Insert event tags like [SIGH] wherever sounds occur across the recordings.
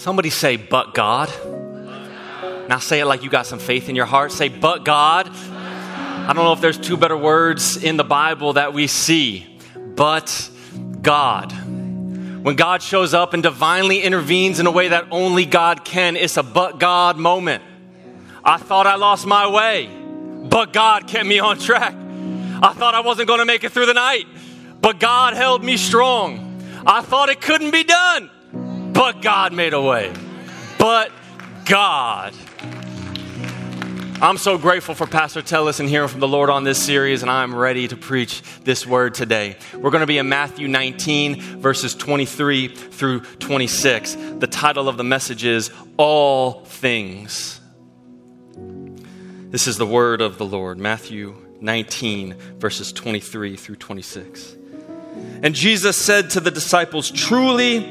Somebody say, but God. Now say it like you got some faith in your heart. Say, but God. I don't know if there's two better words in the Bible that we see, but God. When God shows up and divinely intervenes in a way that only God can, it's a but God moment. I thought I lost my way, but God kept me on track. I thought I wasn't going to make it through the night, but God held me strong. I thought it couldn't be done, but God made a way. But God. I'm so grateful for Pastor Tellis and hearing from the Lord on this series, and I'm ready to preach this word today. We're going to be in Matthew 19, verses 23 through 26. The title of the message is All Things. This is the word of the Lord, Matthew 19, verses 23 through 26. And Jesus said to the disciples, Truly,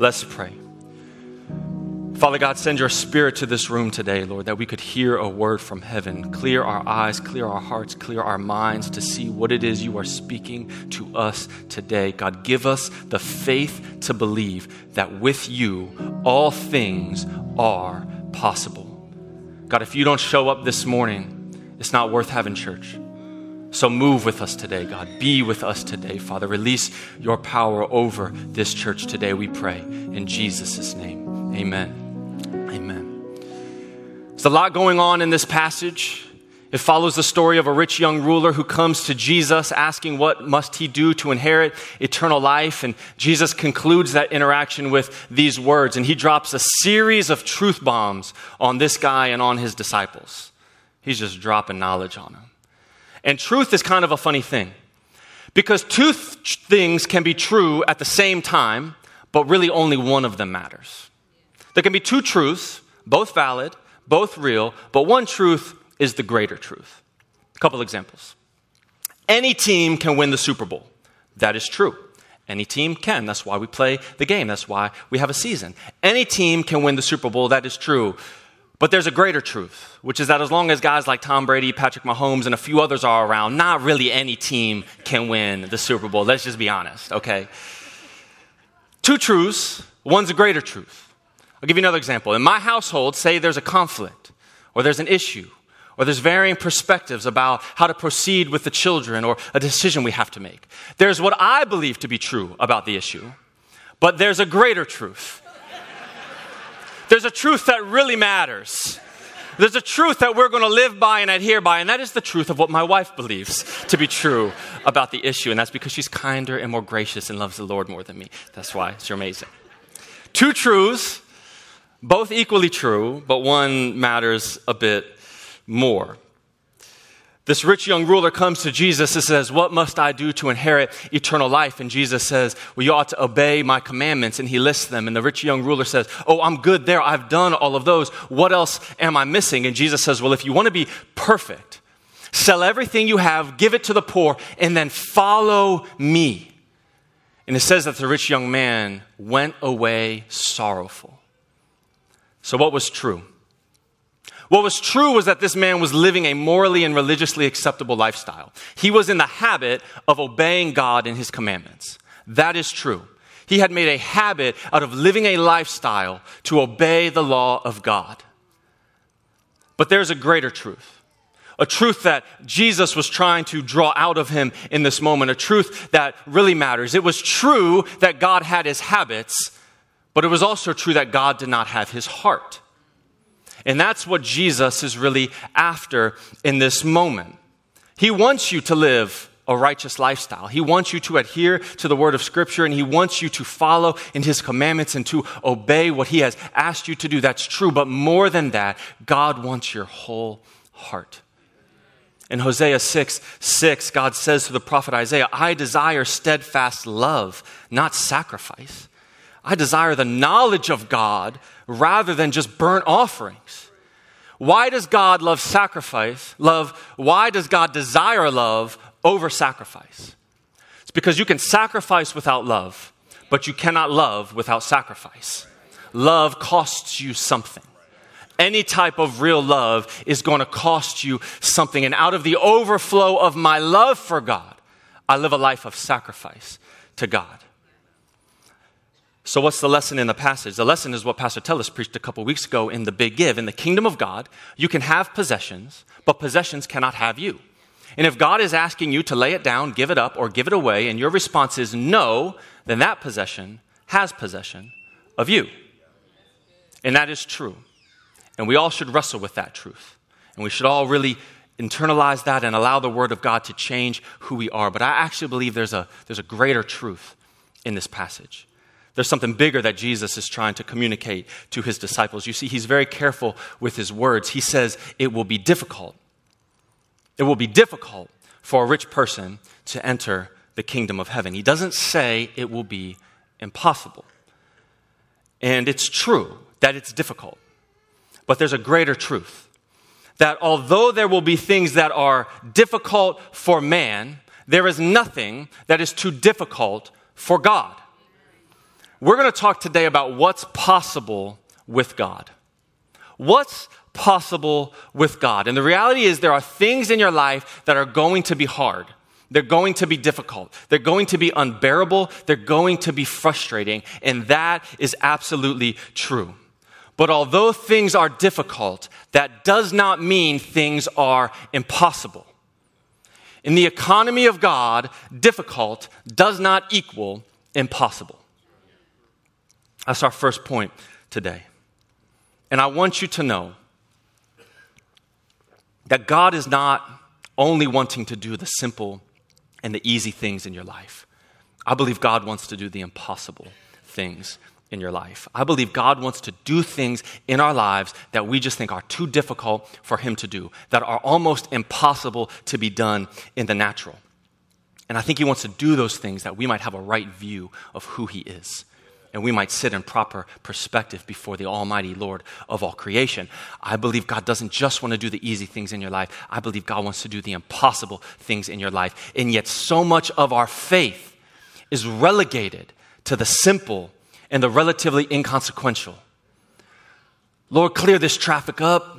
Let's pray. Father God, send your spirit to this room today, Lord, that we could hear a word from heaven. Clear our eyes, clear our hearts, clear our minds to see what it is you are speaking to us today. God, give us the faith to believe that with you all things are possible. God, if you don't show up this morning, it's not worth having church. So move with us today, God. Be with us today, Father. Release your power over this church today, we pray. In Jesus' name, amen. Amen. There's a lot going on in this passage. It follows the story of a rich young ruler who comes to Jesus asking what must he do to inherit eternal life and Jesus concludes that interaction with these words and he drops a series of truth bombs on this guy and on his disciples. He's just dropping knowledge on them. And truth is kind of a funny thing because two th- things can be true at the same time, but really only one of them matters. There can be two truths, both valid, both real, but one truth is the greater truth. A couple examples. Any team can win the Super Bowl. That is true. Any team can. That's why we play the game. That's why we have a season. Any team can win the Super Bowl. That is true. But there's a greater truth, which is that as long as guys like Tom Brady, Patrick Mahomes, and a few others are around, not really any team can win the Super Bowl. Let's just be honest, okay? Two truths. One's a greater truth. I'll give you another example. In my household, say there's a conflict, or there's an issue, or there's varying perspectives about how to proceed with the children, or a decision we have to make. There's what I believe to be true about the issue, but there's a greater truth. There's a truth that really matters. There's a truth that we're going to live by and adhere by, and that is the truth of what my wife believes to be true about the issue. And that's because she's kinder and more gracious and loves the Lord more than me. That's why she's amazing. Two truths both equally true, but one matters a bit more. This rich young ruler comes to Jesus and says, What must I do to inherit eternal life? And Jesus says, Well, you ought to obey my commandments. And he lists them. And the rich young ruler says, Oh, I'm good there. I've done all of those. What else am I missing? And Jesus says, Well, if you want to be perfect, sell everything you have, give it to the poor, and then follow me. And it says that the rich young man went away sorrowful. So, what was true? What was true was that this man was living a morally and religiously acceptable lifestyle. He was in the habit of obeying God and his commandments. That is true. He had made a habit out of living a lifestyle to obey the law of God. But there's a greater truth. A truth that Jesus was trying to draw out of him in this moment, a truth that really matters. It was true that God had his habits, but it was also true that God did not have his heart. And that's what Jesus is really after in this moment. He wants you to live a righteous lifestyle. He wants you to adhere to the word of Scripture and He wants you to follow in His commandments and to obey what He has asked you to do. That's true. But more than that, God wants your whole heart. In Hosea 6 6, God says to the prophet Isaiah, I desire steadfast love, not sacrifice. I desire the knowledge of God rather than just burnt offerings. Why does God love sacrifice? Love, why does God desire love over sacrifice? It's because you can sacrifice without love, but you cannot love without sacrifice. Love costs you something. Any type of real love is going to cost you something. And out of the overflow of my love for God, I live a life of sacrifice to God. So, what's the lesson in the passage? The lesson is what Pastor Tellis preached a couple weeks ago in the Big Give. In the kingdom of God, you can have possessions, but possessions cannot have you. And if God is asking you to lay it down, give it up, or give it away, and your response is no, then that possession has possession of you. And that is true. And we all should wrestle with that truth. And we should all really internalize that and allow the Word of God to change who we are. But I actually believe there's a, there's a greater truth in this passage. There's something bigger that Jesus is trying to communicate to his disciples. You see, he's very careful with his words. He says it will be difficult. It will be difficult for a rich person to enter the kingdom of heaven. He doesn't say it will be impossible. And it's true that it's difficult. But there's a greater truth that although there will be things that are difficult for man, there is nothing that is too difficult for God. We're going to talk today about what's possible with God. What's possible with God? And the reality is, there are things in your life that are going to be hard. They're going to be difficult. They're going to be unbearable. They're going to be frustrating. And that is absolutely true. But although things are difficult, that does not mean things are impossible. In the economy of God, difficult does not equal impossible. That's our first point today. And I want you to know that God is not only wanting to do the simple and the easy things in your life. I believe God wants to do the impossible things in your life. I believe God wants to do things in our lives that we just think are too difficult for Him to do, that are almost impossible to be done in the natural. And I think He wants to do those things that we might have a right view of who He is and we might sit in proper perspective before the Almighty Lord of all creation. I believe God doesn't just want to do the easy things in your life, I believe God wants to do the impossible things in your life. And yet, so much of our faith is relegated to the simple and the relatively inconsequential. Lord, clear this traffic up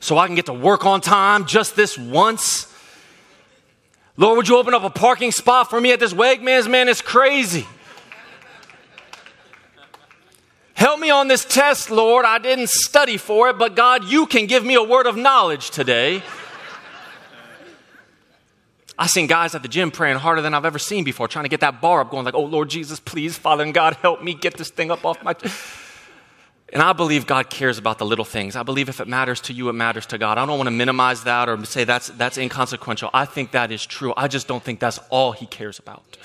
so I can get to work on time just this once. Lord, would you open up a parking spot for me at this Wegmans? Man, it's crazy. Help me on this test, Lord. I didn't study for it, but God, you can give me a word of knowledge today. I seen guys at the gym praying harder than I've ever seen before, trying to get that bar up, going like, "Oh Lord Jesus, please, Father and God, help me get this thing up off my." And I believe God cares about the little things. I believe if it matters to you, it matters to God. I don't want to minimize that or say that's that's inconsequential. I think that is true. I just don't think that's all He cares about.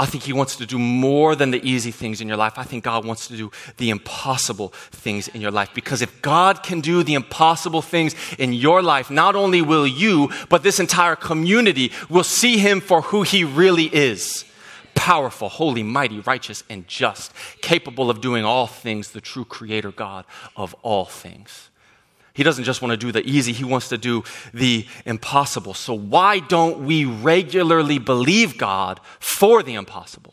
I think He wants to do more than the easy things in your life. I think God wants to do the impossible things in your life. Because if God can do the impossible things in your life, not only will you, but this entire community will see Him for who He really is powerful, holy, mighty, righteous, and just, capable of doing all things, the true Creator God of all things. He doesn't just want to do the easy, he wants to do the impossible. So, why don't we regularly believe God for the impossible?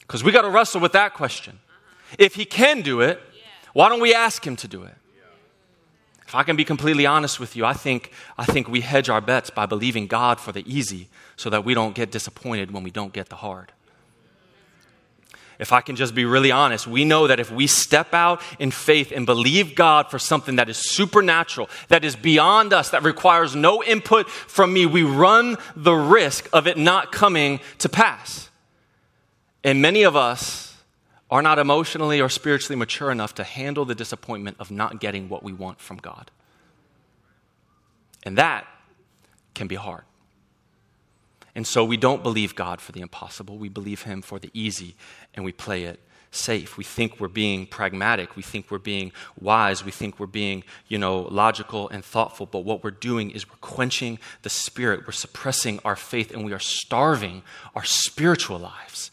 Because we got to wrestle with that question. Uh-huh. If he can do it, why don't we ask him to do it? If I can be completely honest with you, I think, I think we hedge our bets by believing God for the easy so that we don't get disappointed when we don't get the hard if I can just be really honest, we know that if we step out in faith and believe God for something that is supernatural, that is beyond us, that requires no input from me, we run the risk of it not coming to pass. And many of us are not emotionally or spiritually mature enough to handle the disappointment of not getting what we want from God. And that can be hard. And so we don't believe God for the impossible. We believe Him for the easy, and we play it safe. We think we're being pragmatic. We think we're being wise. We think we're being, you know, logical and thoughtful. But what we're doing is we're quenching the spirit. We're suppressing our faith, and we are starving our spiritual lives.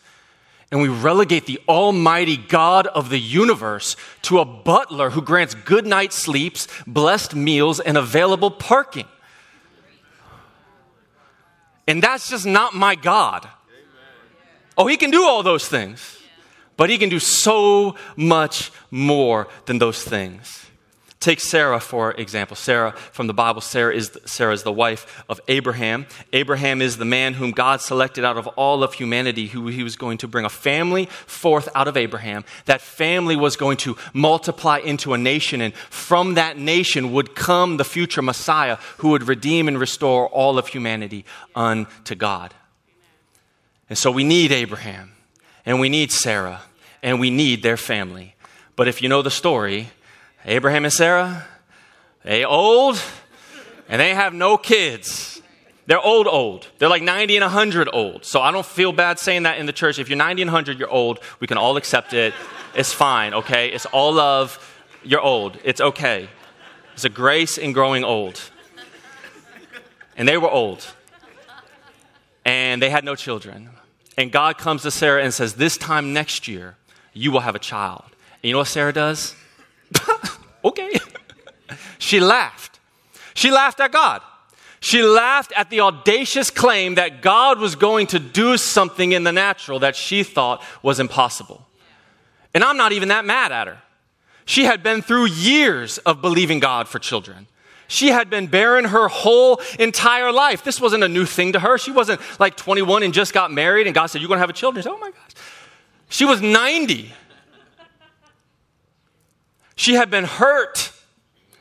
and we relegate the almighty God of the universe to a butler who grants good night sleeps, blessed meals, and available parking. And that's just not my God. Oh, he can do all those things, but he can do so much more than those things. Take Sarah, for example. Sarah, from the Bible, Sarah is, Sarah is the wife of Abraham. Abraham is the man whom God selected out of all of humanity, who he was going to bring a family forth out of Abraham. That family was going to multiply into a nation, and from that nation would come the future Messiah who would redeem and restore all of humanity unto God. And so we need Abraham, and we need Sarah, and we need their family. But if you know the story, Abraham and Sarah, they old and they have no kids. They're old, old. They're like 90 and 100 old. So I don't feel bad saying that in the church. If you're 90 and 100, you're old. We can all accept it. It's fine, okay? It's all love. You're old. It's okay. It's a grace in growing old. And they were old. And they had no children. And God comes to Sarah and says, This time next year, you will have a child. And you know what Sarah does? [LAUGHS] okay. she laughed. She laughed at God. She laughed at the audacious claim that God was going to do something in the natural that she thought was impossible. And I'm not even that mad at her. She had been through years of believing God for children. She had been barren her whole entire life. This wasn't a new thing to her. She wasn't like 21 and just got married and God said, You're going to have a child. She said, Oh my gosh. She was 90 she had been hurt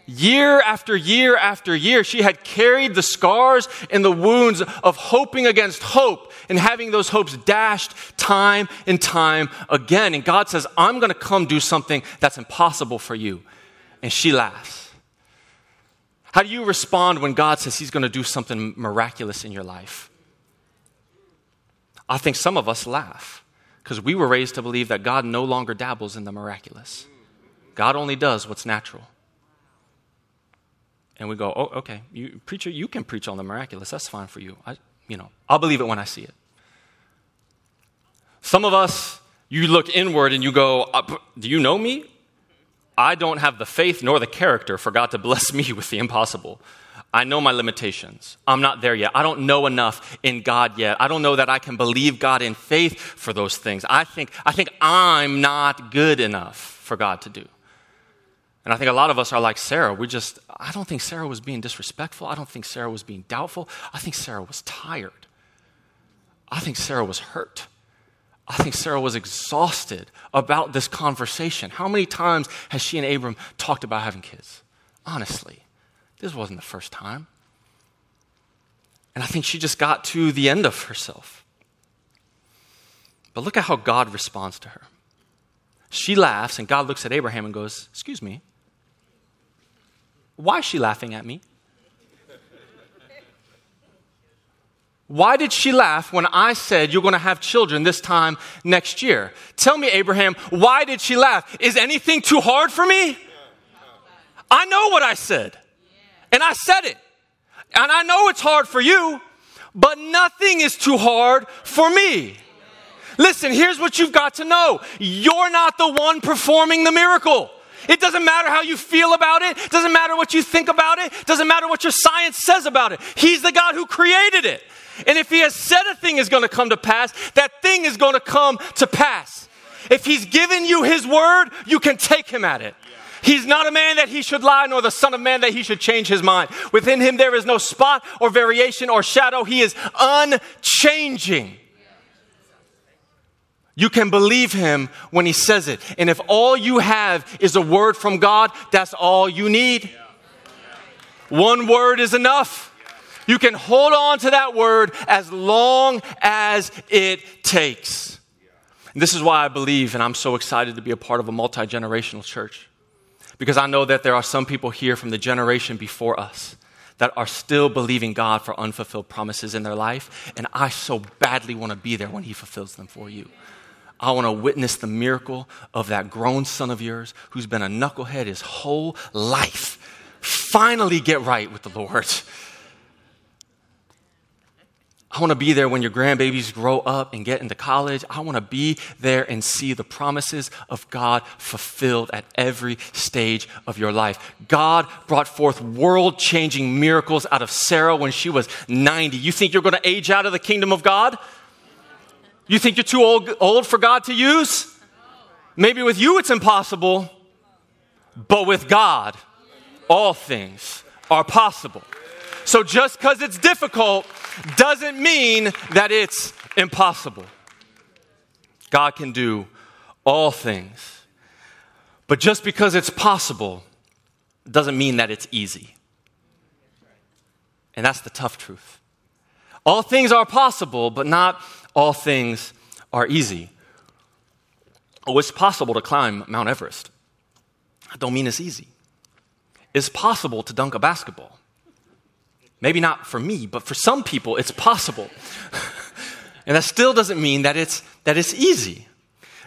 year after year after year. She had carried the scars and the wounds of hoping against hope and having those hopes dashed time and time again. And God says, I'm going to come do something that's impossible for you. And she laughs. How do you respond when God says He's going to do something miraculous in your life? I think some of us laugh because we were raised to believe that God no longer dabbles in the miraculous. God only does what's natural. And we go, oh, okay, you, preacher, you can preach on the miraculous. That's fine for you. I, you know, I'll believe it when I see it. Some of us, you look inward and you go, uh, do you know me? I don't have the faith nor the character for God to bless [LAUGHS] me with the impossible. I know my limitations. I'm not there yet. I don't know enough in God yet. I don't know that I can believe God in faith for those things. I think, I think I'm not good enough for God to do. And I think a lot of us are like Sarah. We just, I don't think Sarah was being disrespectful. I don't think Sarah was being doubtful. I think Sarah was tired. I think Sarah was hurt. I think Sarah was exhausted about this conversation. How many times has she and Abram talked about having kids? Honestly, this wasn't the first time. And I think she just got to the end of herself. But look at how God responds to her. She laughs, and God looks at Abraham and goes, Excuse me, why is she laughing at me? Why did she laugh when I said you're going to have children this time next year? Tell me, Abraham, why did she laugh? Is anything too hard for me? I know what I said, and I said it. And I know it's hard for you, but nothing is too hard for me. Listen, here's what you've got to know you're not the one performing the miracle. It doesn't matter how you feel about it. It doesn't matter what you think about it. It doesn't matter what your science says about it. He's the God who created it. And if he has said a thing is going to come to pass, that thing is going to come to pass. If he's given you his word, you can take him at it. He's not a man that he should lie, nor the son of man that he should change his mind. Within him there is no spot or variation or shadow. He is unchanging. You can believe him when he says it. And if all you have is a word from God, that's all you need. One word is enough. You can hold on to that word as long as it takes. And this is why I believe, and I'm so excited to be a part of a multi generational church. Because I know that there are some people here from the generation before us that are still believing God for unfulfilled promises in their life. And I so badly want to be there when He fulfills them for you. I want to witness the miracle of that grown son of yours who's been a knucklehead his whole life finally get right with the Lord. I want to be there when your grandbabies grow up and get into college. I want to be there and see the promises of God fulfilled at every stage of your life. God brought forth world changing miracles out of Sarah when she was 90. You think you're going to age out of the kingdom of God? You think you're too old, old for God to use? Maybe with you it's impossible, but with God, all things are possible. So just because it's difficult doesn't mean that it's impossible. God can do all things. But just because it's possible doesn't mean that it's easy. And that's the tough truth. All things are possible, but not all things are easy. Oh, it's possible to climb Mount Everest. I don't mean it's easy. It's possible to dunk a basketball. Maybe not for me, but for some people, it's possible. [LAUGHS] and that still doesn't mean that it's, that it's easy.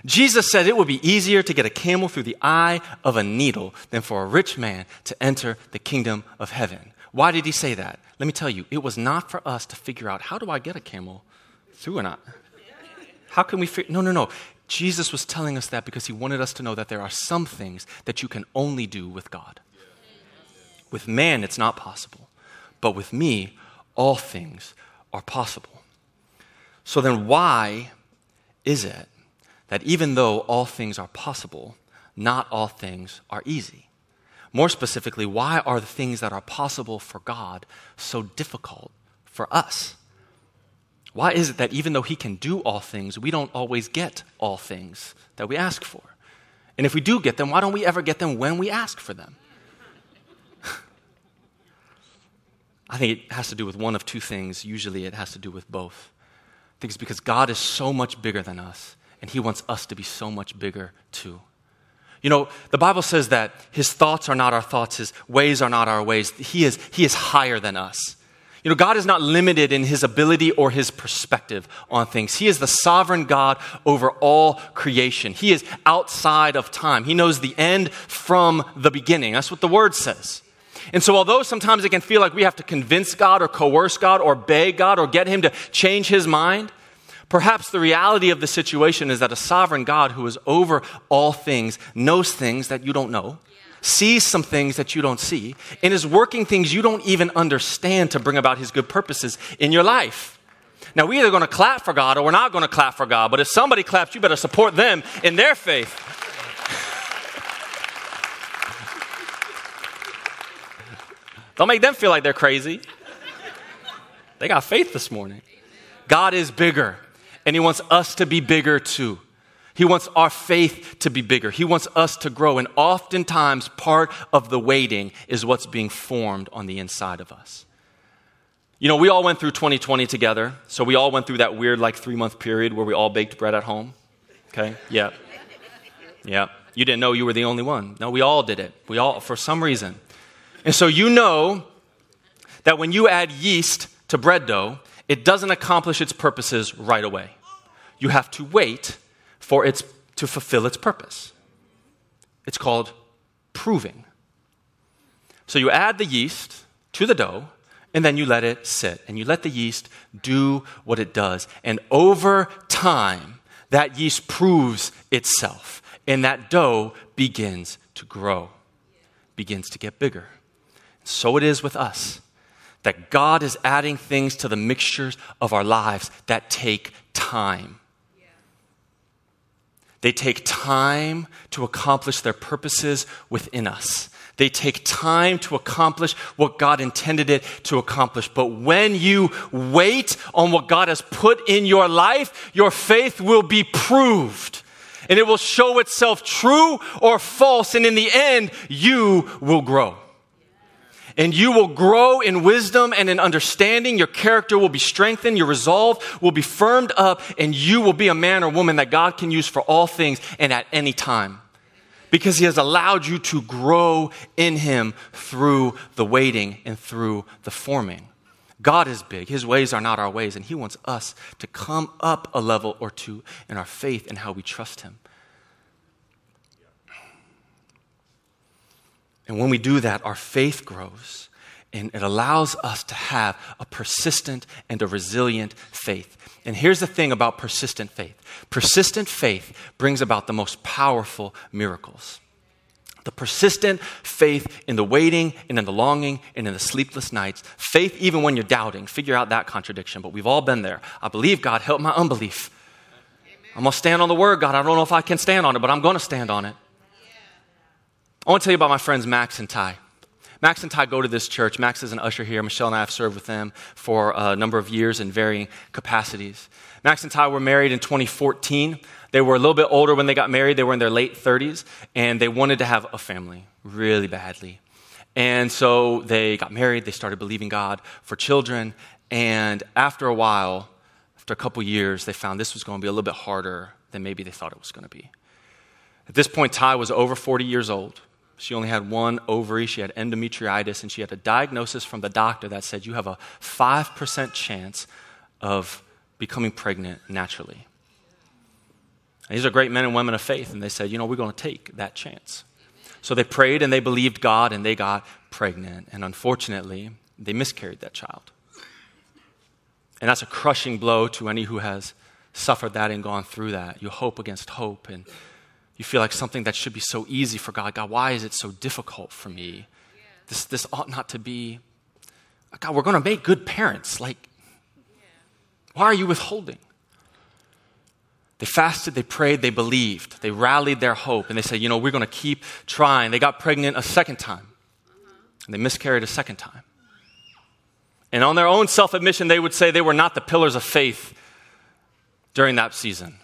Jesus said it would be easier to get a camel through the eye of a needle than for a rich man to enter the kingdom of heaven. Why did he say that? Let me tell you, it was not for us to figure out how do I get a camel through or not? How can we? No, no, no. Jesus was telling us that because he wanted us to know that there are some things that you can only do with God. With man, it's not possible. But with me, all things are possible. So then, why is it that even though all things are possible, not all things are easy? More specifically, why are the things that are possible for God so difficult for us? Why is it that even though He can do all things, we don't always get all things that we ask for? And if we do get them, why don't we ever get them when we ask for them? [LAUGHS] I think it has to do with one of two things. Usually it has to do with both. I think it's because God is so much bigger than us, and He wants us to be so much bigger too. You know, the Bible says that His thoughts are not our thoughts, His ways are not our ways. He is, he is higher than us. You know, God is not limited in his ability or his perspective on things. He is the sovereign God over all creation. He is outside of time. He knows the end from the beginning. That's what the word says. And so, although sometimes it can feel like we have to convince God or coerce God or beg God or get Him to change His mind, perhaps the reality of the situation is that a sovereign God who is over all things knows things that you don't know, sees some things that you don't see, and is working things you don't even understand to bring about His good purposes in your life. Now, we're either going to clap for God or we're not going to clap for God, but if somebody claps, you better support them in their faith. [LAUGHS] Don't make them feel like they're crazy. They got faith this morning. God is bigger, and He wants us to be bigger too. He wants our faith to be bigger. He wants us to grow. And oftentimes, part of the waiting is what's being formed on the inside of us. You know, we all went through 2020 together. So we all went through that weird, like, three month period where we all baked bread at home. Okay? Yeah. Yeah. You didn't know you were the only one. No, we all did it. We all, for some reason. And so you know that when you add yeast to bread dough, it doesn't accomplish its purposes right away. You have to wait for its, to fulfill its purpose. It's called proving. So you add the yeast to the dough, and then you let it sit, and you let the yeast do what it does. And over time, that yeast proves itself, and that dough begins to grow, begins to get bigger. So it is with us that God is adding things to the mixtures of our lives that take time. They take time to accomplish their purposes within us. They take time to accomplish what God intended it to accomplish. But when you wait on what God has put in your life, your faith will be proved. And it will show itself true or false. And in the end, you will grow and you will grow in wisdom and in understanding. Your character will be strengthened. Your resolve will be firmed up, and you will be a man or woman that God can use for all things and at any time. Because He has allowed you to grow in Him through the waiting and through the forming. God is big. His ways are not our ways, and He wants us to come up a level or two in our faith and how we trust Him. And when we do that, our faith grows and it allows us to have a persistent and a resilient faith. And here's the thing about persistent faith persistent faith brings about the most powerful miracles. The persistent faith in the waiting and in the longing and in the sleepless nights. Faith, even when you're doubting. Figure out that contradiction, but we've all been there. I believe God, help my unbelief. I'm going to stand on the word, God. I don't know if I can stand on it, but I'm going to stand on it. I want to tell you about my friends Max and Ty. Max and Ty go to this church. Max is an usher here. Michelle and I have served with them for a number of years in varying capacities. Max and Ty were married in 2014. They were a little bit older when they got married. They were in their late 30s, and they wanted to have a family really badly. And so they got married. They started believing God for children. And after a while, after a couple years, they found this was going to be a little bit harder than maybe they thought it was going to be. At this point, Ty was over 40 years old. She only had one ovary. She had endometritis, and she had a diagnosis from the doctor that said you have a 5% chance of becoming pregnant naturally. And these are great men and women of faith, and they said, you know, we're going to take that chance. So they prayed and they believed God, and they got pregnant. And unfortunately, they miscarried that child. And that's a crushing blow to any who has suffered that and gone through that. You hope against hope, and you feel like something that should be so easy for God. God, why is it so difficult for me? This, this ought not to be. God, we're going to make good parents. Like, why are you withholding? They fasted, they prayed, they believed. They rallied their hope, and they said, you know, we're going to keep trying. They got pregnant a second time, and they miscarried a second time. And on their own self admission, they would say they were not the pillars of faith during that season.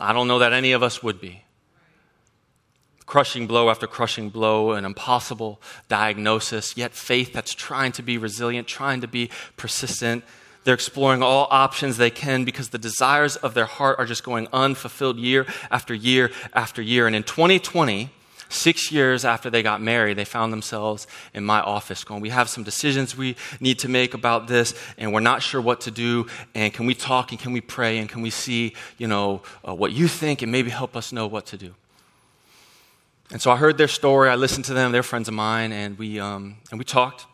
I don't know that any of us would be crushing blow after crushing blow, an impossible diagnosis, yet faith that's trying to be resilient, trying to be persistent. They're exploring all options they can because the desires of their heart are just going unfulfilled year after year after year. And in 2020, six years after they got married, they found themselves in my office going, We have some decisions we need to make about this, and we're not sure what to do. And can we talk and can we pray and can we see, you know, uh, what you think and maybe help us know what to do? And so I heard their story. I listened to them. They're friends of mine, and we, um, and we talked.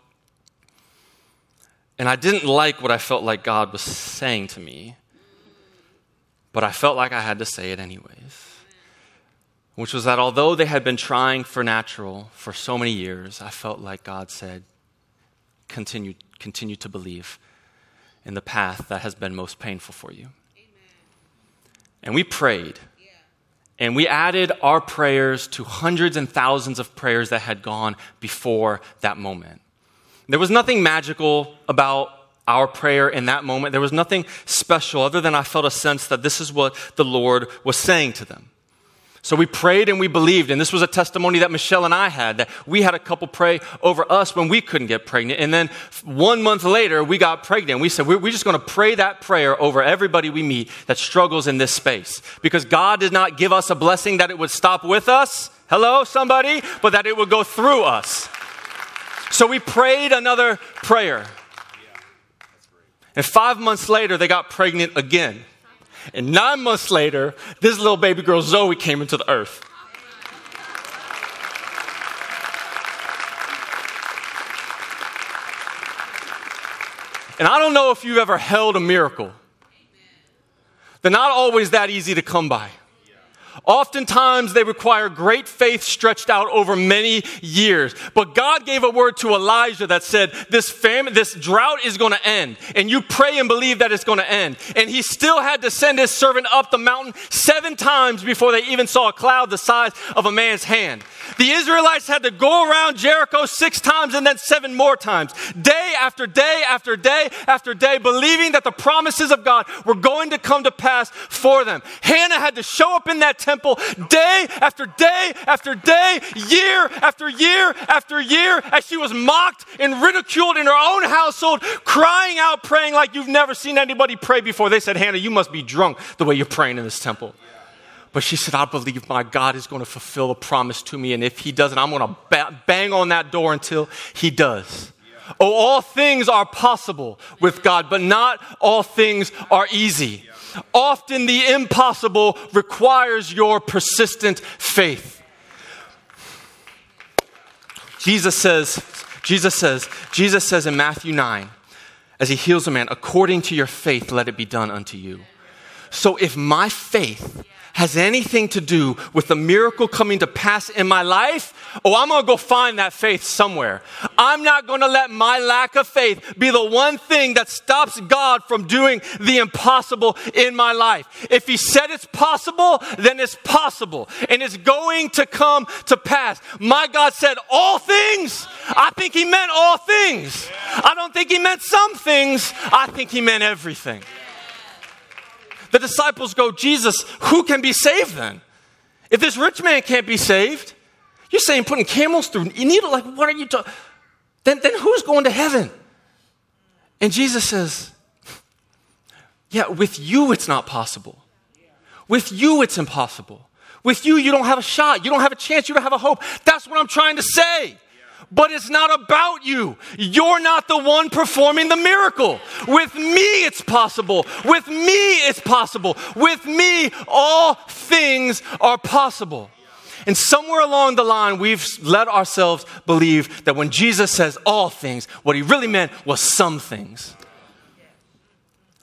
And I didn't like what I felt like God was saying to me, but I felt like I had to say it anyways. Which was that although they had been trying for natural for so many years, I felt like God said, continue, continue to believe in the path that has been most painful for you. Amen. And we prayed. And we added our prayers to hundreds and thousands of prayers that had gone before that moment. There was nothing magical about our prayer in that moment. There was nothing special other than I felt a sense that this is what the Lord was saying to them. So we prayed and we believed. And this was a testimony that Michelle and I had that we had a couple pray over us when we couldn't get pregnant. And then one month later, we got pregnant. We said, we're, we're just going to pray that prayer over everybody we meet that struggles in this space. Because God did not give us a blessing that it would stop with us. Hello, somebody? But that it would go through us. So we prayed another prayer. And five months later, they got pregnant again. And nine months later, this little baby girl, Zoe, came into the earth. And I don't know if you've ever held a miracle. They're not always that easy to come by. Oftentimes, they require great faith stretched out over many years. But God gave a word to Elijah that said, this famine, this drought is going to end. And you pray and believe that it's going to end. And he still had to send his servant up the mountain seven times before they even saw a cloud the size of a man's hand. The Israelites had to go around Jericho six times and then seven more times, day after day after day after day, believing that the promises of God were going to come to pass for them. Hannah had to show up in that temple day after day after day, year after year after year, as she was mocked and ridiculed in her own household, crying out, praying like you've never seen anybody pray before. They said, Hannah, you must be drunk the way you're praying in this temple. But she said, I believe my God is going to fulfill the promise to me. And if he doesn't, I'm going to ba- bang on that door until he does. Yeah. Oh, all things are possible with God, but not all things are easy. Yeah. Often the impossible requires your persistent faith. Jesus says, Jesus says, Jesus says in Matthew 9, as he heals a man, according to your faith, let it be done unto you. So if my faith has anything to do with the miracle coming to pass in my life, oh, I'm gonna go find that faith somewhere. I'm not gonna let my lack of faith be the one thing that stops God from doing the impossible in my life. If He said it's possible, then it's possible and it's going to come to pass. My God said all things. I think He meant all things. I don't think He meant some things, I think He meant everything. The disciples go, Jesus, who can be saved then? If this rich man can't be saved, you're saying putting camels through You needle, like what are you talking? Then, then who's going to heaven? And Jesus says, Yeah, with you it's not possible. With you it's impossible. With you, you don't have a shot. You don't have a chance. You don't have a hope. That's what I'm trying to say but it's not about you. You're not the one performing the miracle. With me, it's possible. With me, it's possible. With me, all things are possible. And somewhere along the line, we've let ourselves believe that when Jesus says all things, what he really meant was some things.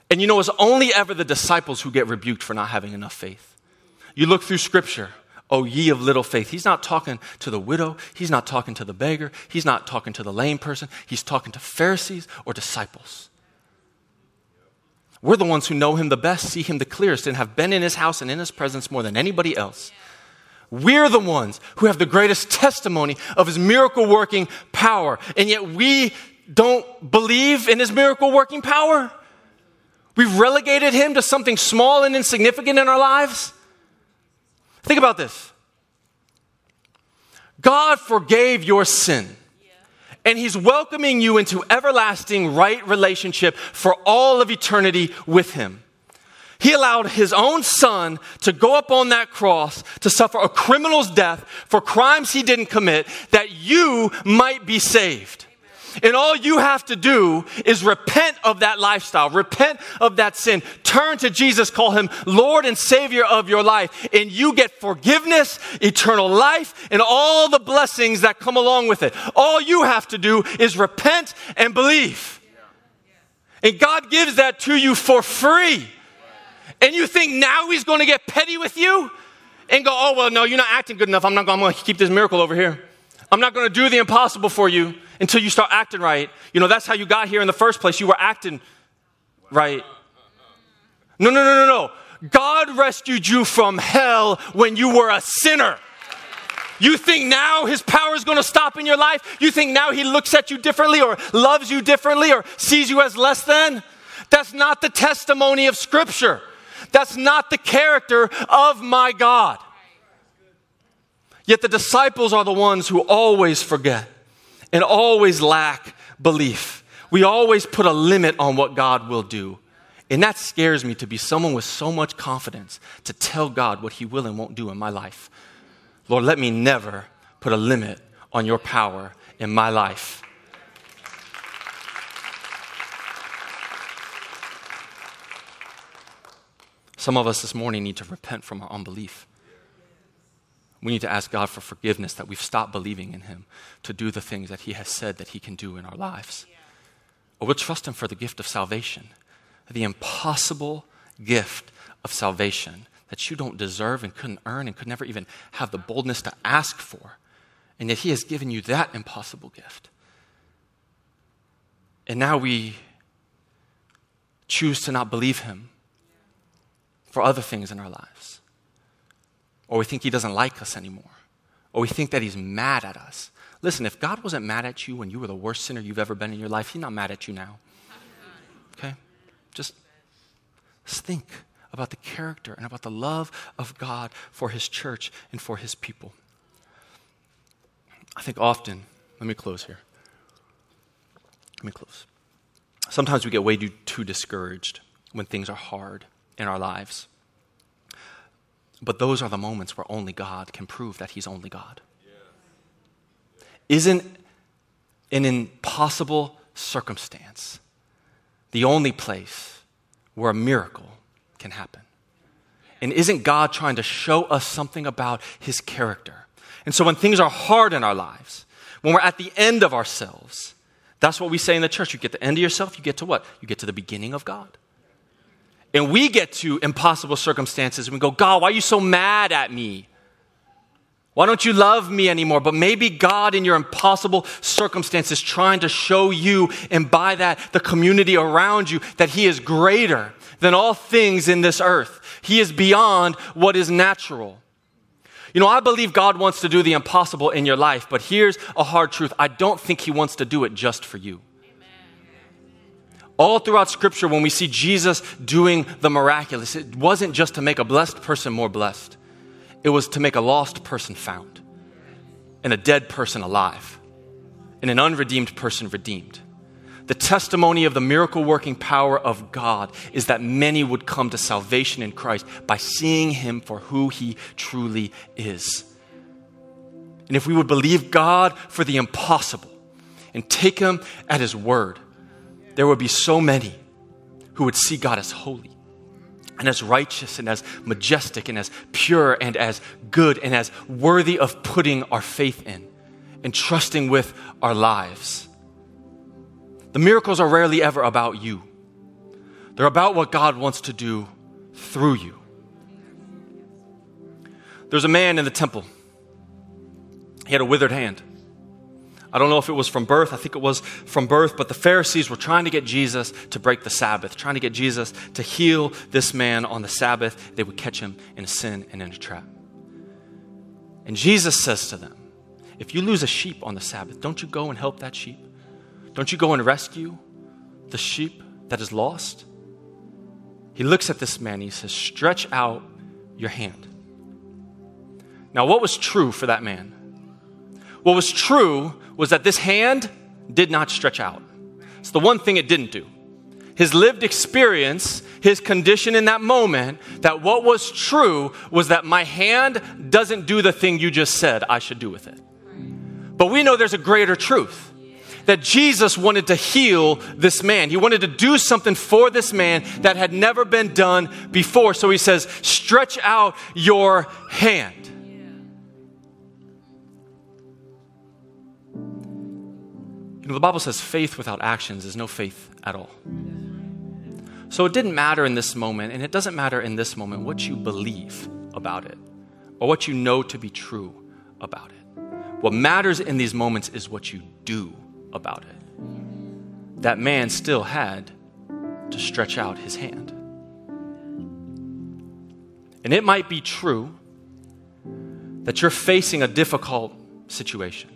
And you know, it's only ever the disciples who get rebuked for not having enough faith. You look through scripture, O ye of little faith. He's not talking to the widow. He's not talking to the beggar. He's not talking to the lame person. He's talking to Pharisees or disciples. We're the ones who know him the best, see him the clearest, and have been in his house and in his presence more than anybody else. We're the ones who have the greatest testimony of his miracle working power, and yet we don't believe in his miracle working power. We've relegated him to something small and insignificant in our lives. Think about this God forgave your sin. And he's welcoming you into everlasting right relationship for all of eternity with him. He allowed his own son to go up on that cross to suffer a criminal's death for crimes he didn't commit that you might be saved. And all you have to do is repent of that lifestyle, repent of that sin, turn to Jesus, call him Lord and Savior of your life, and you get forgiveness, eternal life, and all the blessings that come along with it. All you have to do is repent and believe. And God gives that to you for free. And you think now he's going to get petty with you and go, oh, well, no, you're not acting good enough. I'm not going to keep this miracle over here. I'm not going to do the impossible for you until you start acting right. You know, that's how you got here in the first place. You were acting right. No, no, no, no, no. God rescued you from hell when you were a sinner. You think now his power is going to stop in your life? You think now he looks at you differently or loves you differently or sees you as less than? That's not the testimony of Scripture. That's not the character of my God. Yet the disciples are the ones who always forget and always lack belief. We always put a limit on what God will do. And that scares me to be someone with so much confidence to tell God what He will and won't do in my life. Lord, let me never put a limit on your power in my life. Some of us this morning need to repent from our unbelief. We need to ask God for forgiveness that we've stopped believing in Him to do the things that He has said that He can do in our lives. Or we'll trust Him for the gift of salvation, the impossible gift of salvation that you don't deserve and couldn't earn and could never even have the boldness to ask for. And yet He has given you that impossible gift. And now we choose to not believe Him for other things in our lives or we think he doesn't like us anymore, or we think that he's mad at us. Listen, if God wasn't mad at you when you were the worst sinner you've ever been in your life, he's not mad at you now. Okay? Just, think about the character and about the love of God for his church and for his people. I think often, let me close here. Let me close. Sometimes we get way too, too discouraged when things are hard in our lives. But those are the moments where only God can prove that He's only God. Isn't an impossible circumstance the only place where a miracle can happen? And isn't God trying to show us something about His character? And so when things are hard in our lives, when we're at the end of ourselves, that's what we say in the church. You get the end of yourself, you get to what? You get to the beginning of God. And we get to impossible circumstances and we go, God, why are you so mad at me? Why don't you love me anymore? But maybe God, in your impossible circumstances, trying to show you and by that the community around you that He is greater than all things in this earth. He is beyond what is natural. You know, I believe God wants to do the impossible in your life, but here's a hard truth I don't think He wants to do it just for you. All throughout Scripture, when we see Jesus doing the miraculous, it wasn't just to make a blessed person more blessed. It was to make a lost person found, and a dead person alive, and an unredeemed person redeemed. The testimony of the miracle working power of God is that many would come to salvation in Christ by seeing Him for who He truly is. And if we would believe God for the impossible and take Him at His word, there would be so many who would see God as holy and as righteous and as majestic and as pure and as good and as worthy of putting our faith in and trusting with our lives. The miracles are rarely ever about you, they're about what God wants to do through you. There's a man in the temple, he had a withered hand. I don't know if it was from birth. I think it was from birth. But the Pharisees were trying to get Jesus to break the Sabbath, trying to get Jesus to heal this man on the Sabbath. They would catch him in a sin and in a trap. And Jesus says to them, If you lose a sheep on the Sabbath, don't you go and help that sheep? Don't you go and rescue the sheep that is lost? He looks at this man. He says, Stretch out your hand. Now, what was true for that man? What was true was that this hand did not stretch out. It's the one thing it didn't do. His lived experience, his condition in that moment, that what was true was that my hand doesn't do the thing you just said I should do with it. But we know there's a greater truth that Jesus wanted to heal this man. He wanted to do something for this man that had never been done before. So he says, Stretch out your hand. You know, the Bible says faith without actions is no faith at all. So it didn't matter in this moment, and it doesn't matter in this moment what you believe about it or what you know to be true about it. What matters in these moments is what you do about it. That man still had to stretch out his hand. And it might be true that you're facing a difficult situation.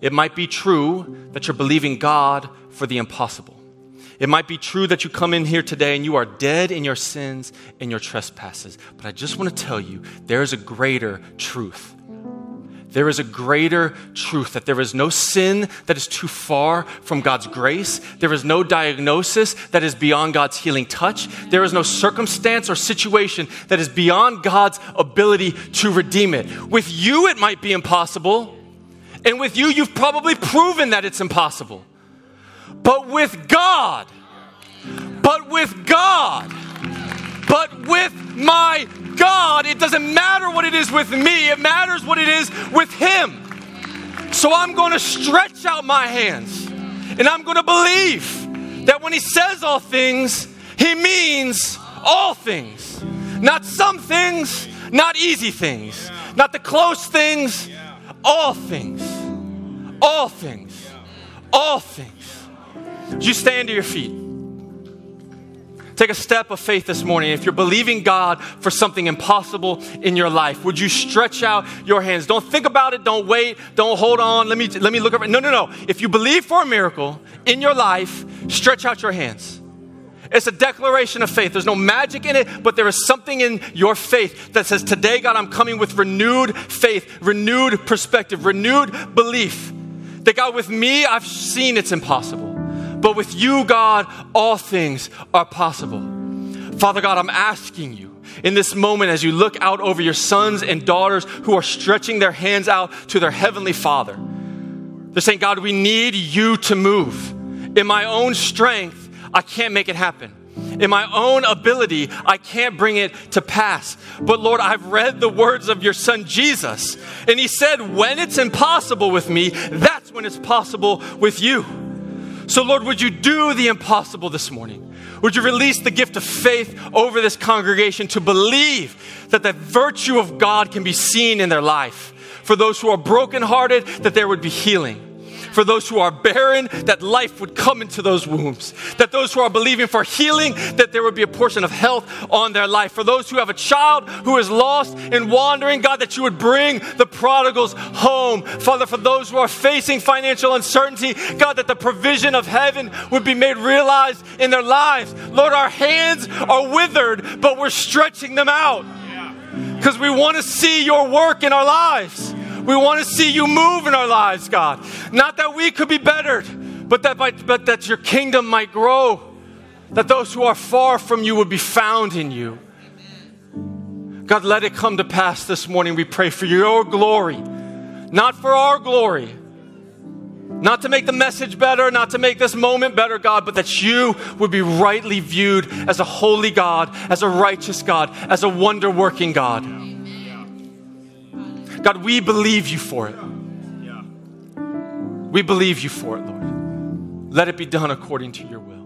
It might be true that you're believing God for the impossible. It might be true that you come in here today and you are dead in your sins and your trespasses. But I just want to tell you there is a greater truth. There is a greater truth that there is no sin that is too far from God's grace. There is no diagnosis that is beyond God's healing touch. There is no circumstance or situation that is beyond God's ability to redeem it. With you, it might be impossible. And with you, you've probably proven that it's impossible. But with God, but with God, but with my God, it doesn't matter what it is with me, it matters what it is with Him. So I'm going to stretch out my hands and I'm going to believe that when He says all things, He means all things. Not some things, not easy things, not the close things, all things. All things. All things. Would you stand to your feet? Take a step of faith this morning. If you're believing God for something impossible in your life, would you stretch out your hands? Don't think about it. Don't wait. Don't hold on. Let me, let me look up. No, no, no. If you believe for a miracle in your life, stretch out your hands. It's a declaration of faith. There's no magic in it, but there is something in your faith that says, Today, God, I'm coming with renewed faith, renewed perspective, renewed belief. That God, with me, I've seen it's impossible. But with you, God, all things are possible. Father God, I'm asking you in this moment as you look out over your sons and daughters who are stretching their hands out to their heavenly Father. They're saying, God, we need you to move. In my own strength, I can't make it happen. In my own ability, I can't bring it to pass. But Lord, I've read the words of your son Jesus, and he said, When it's impossible with me, that's when it's possible with you. So, Lord, would you do the impossible this morning? Would you release the gift of faith over this congregation to believe that the virtue of God can be seen in their life? For those who are brokenhearted, that there would be healing for those who are barren, that life would come into those wombs. That those who are believing for healing, that there would be a portion of health on their life. For those who have a child who is lost and wandering, God, that you would bring the prodigals home. Father, for those who are facing financial uncertainty, God, that the provision of heaven would be made realized in their lives. Lord, our hands are withered, but we're stretching them out because we want to see your work in our lives. We want to see you move in our lives, God. Not that we could be bettered, but that, might, but that your kingdom might grow, that those who are far from you would be found in you. God, let it come to pass this morning. We pray for your glory, not for our glory. Not to make the message better, not to make this moment better, God, but that you would be rightly viewed as a holy God, as a righteous God, as a wonder working God. God, we believe you for it. We believe you for it, Lord. Let it be done according to your will.